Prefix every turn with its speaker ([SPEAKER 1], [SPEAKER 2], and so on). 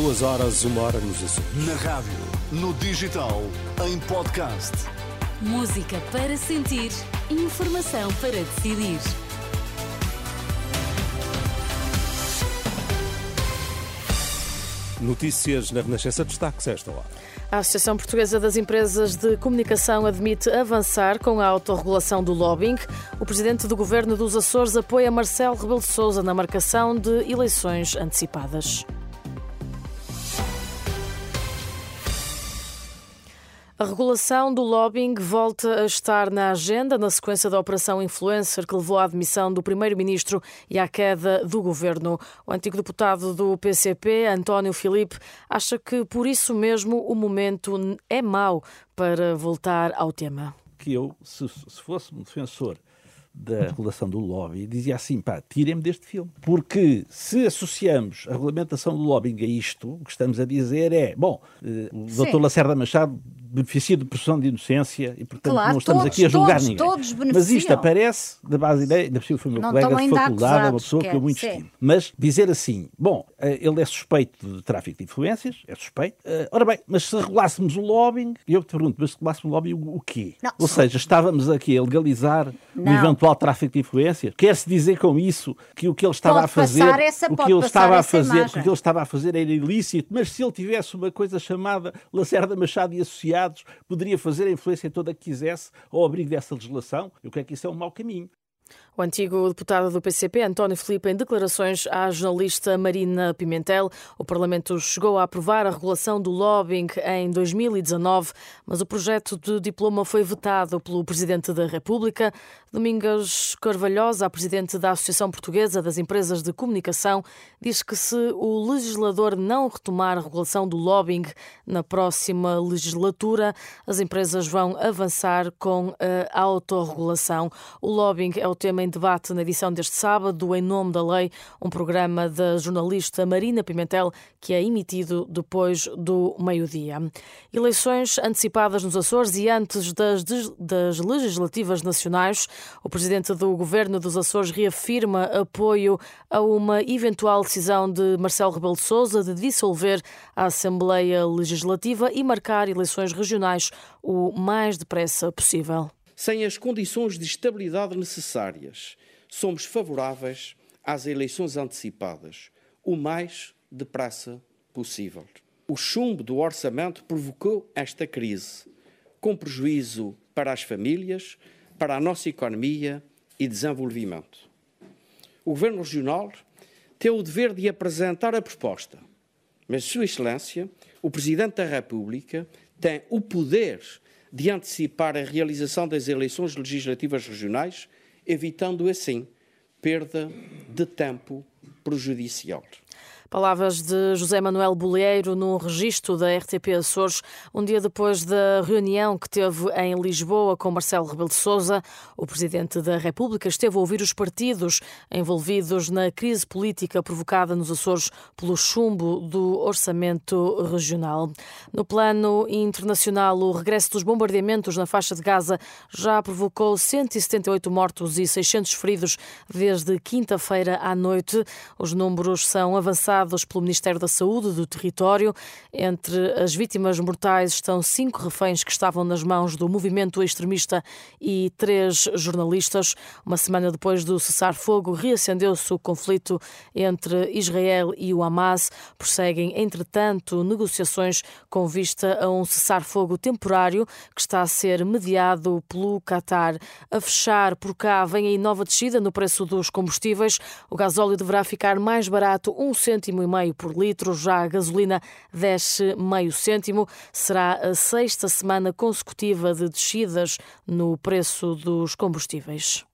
[SPEAKER 1] Duas horas, uma hora nos Açores.
[SPEAKER 2] Na rádio, no digital, em podcast.
[SPEAKER 3] Música para sentir, informação para decidir.
[SPEAKER 1] Notícias na Renascença destaques a esta hora.
[SPEAKER 4] A Associação Portuguesa das Empresas de Comunicação admite avançar com a autorregulação do lobbying. O presidente do governo dos Açores apoia Marcelo Rebelo de Sousa na marcação de eleições antecipadas. A regulação do lobbying volta a estar na agenda na sequência da Operação Influencer que levou à admissão do primeiro-ministro e à queda do governo. O antigo deputado do PCP, António Filipe, acha que por isso mesmo o momento é mau para voltar ao tema.
[SPEAKER 5] Que eu, se, se fosse um defensor da regulação do lobby dizia assim, pá, tirem-me deste filme. Porque se associamos a regulamentação do lobbying a isto, o que estamos a dizer é, bom, eh, o Sim. Dr. Lacerda Machado beneficia de presunção de inocência e, portanto,
[SPEAKER 6] claro,
[SPEAKER 5] não estamos
[SPEAKER 6] todos,
[SPEAKER 5] aqui a julgar
[SPEAKER 6] todos,
[SPEAKER 5] ninguém.
[SPEAKER 6] Todos
[SPEAKER 5] Mas isto aparece da base ideia, ainda possível foi meu
[SPEAKER 6] não
[SPEAKER 5] colega de faculdade, é uma pessoa
[SPEAKER 6] que
[SPEAKER 5] eu muito estimo. Mas dizer assim, bom, eh, ele é suspeito de tráfico de influências, é suspeito. Eh, ora bem, mas se regulássemos o lobbying, eu te pergunto, mas se regulássemos o lobbying, o quê? Não. Ou seja, estávamos aqui a legalizar não. o eventual tráfico de influências? Quer-se dizer com isso que o que ele estava
[SPEAKER 6] pode
[SPEAKER 5] a fazer,
[SPEAKER 6] essa,
[SPEAKER 5] o que ele estava a fazer,
[SPEAKER 6] o
[SPEAKER 5] que ele estava a fazer era ilícito, mas se ele tivesse uma coisa chamada Lacerda Machado e Poderia fazer a influência toda que quisesse ao abrigo dessa legislação. Eu creio que isso é um mau caminho.
[SPEAKER 4] O antigo deputado do PCP, António Filipe, em declarações à jornalista Marina Pimentel, o Parlamento chegou a aprovar a regulação do lobbying em 2019, mas o projeto de diploma foi vetado pelo Presidente da República. Domingos Carvalhosa, a Presidente da Associação Portuguesa das Empresas de Comunicação, diz que se o legislador não retomar a regulação do lobbying na próxima legislatura, as empresas vão avançar com a autorregulação. O lobbying é o tema em debate na edição deste sábado, Em Nome da Lei, um programa da jornalista Marina Pimentel, que é emitido depois do meio-dia. Eleições antecipadas nos Açores e antes das, das legislativas nacionais, o presidente do governo dos Açores reafirma apoio a uma eventual decisão de Marcelo Rebelo de Sousa de dissolver a Assembleia Legislativa e marcar eleições regionais o mais depressa possível
[SPEAKER 7] sem as condições de estabilidade necessárias, somos favoráveis às eleições antecipadas, o mais depressa possível. O chumbo do orçamento provocou esta crise, com prejuízo para as famílias, para a nossa economia e desenvolvimento. O Governo Regional tem o dever de apresentar a proposta, mas Sua Excelência, o Presidente da República, tem o poder de antecipar a realização das eleições legislativas regionais, evitando assim perda de tempo prejudicial.
[SPEAKER 4] Palavras de José Manuel Bolheiro no registro da RTP Açores, um dia depois da reunião que teve em Lisboa com Marcelo Rebelo de Sousa. O Presidente da República esteve a ouvir os partidos envolvidos na crise política provocada nos Açores pelo chumbo do orçamento regional. No plano internacional, o regresso dos bombardeamentos na faixa de Gaza já provocou 178 mortos e 600 feridos desde quinta-feira à noite. Os números são avançados pelo Ministério da Saúde do território. Entre as vítimas mortais estão cinco reféns que estavam nas mãos do movimento extremista e três jornalistas. Uma semana depois do cessar-fogo, reacendeu-se o conflito entre Israel e o Hamas. Prosseguem, entretanto, negociações com vista a um cessar-fogo temporário que está a ser mediado pelo Qatar. A fechar por cá vem a nova descida no preço dos combustíveis. O gasóleo deverá ficar mais barato, um cêntimo cêntimo e meio por litro, já a gasolina desce meio cêntimo. Será a sexta semana consecutiva de descidas no preço dos combustíveis.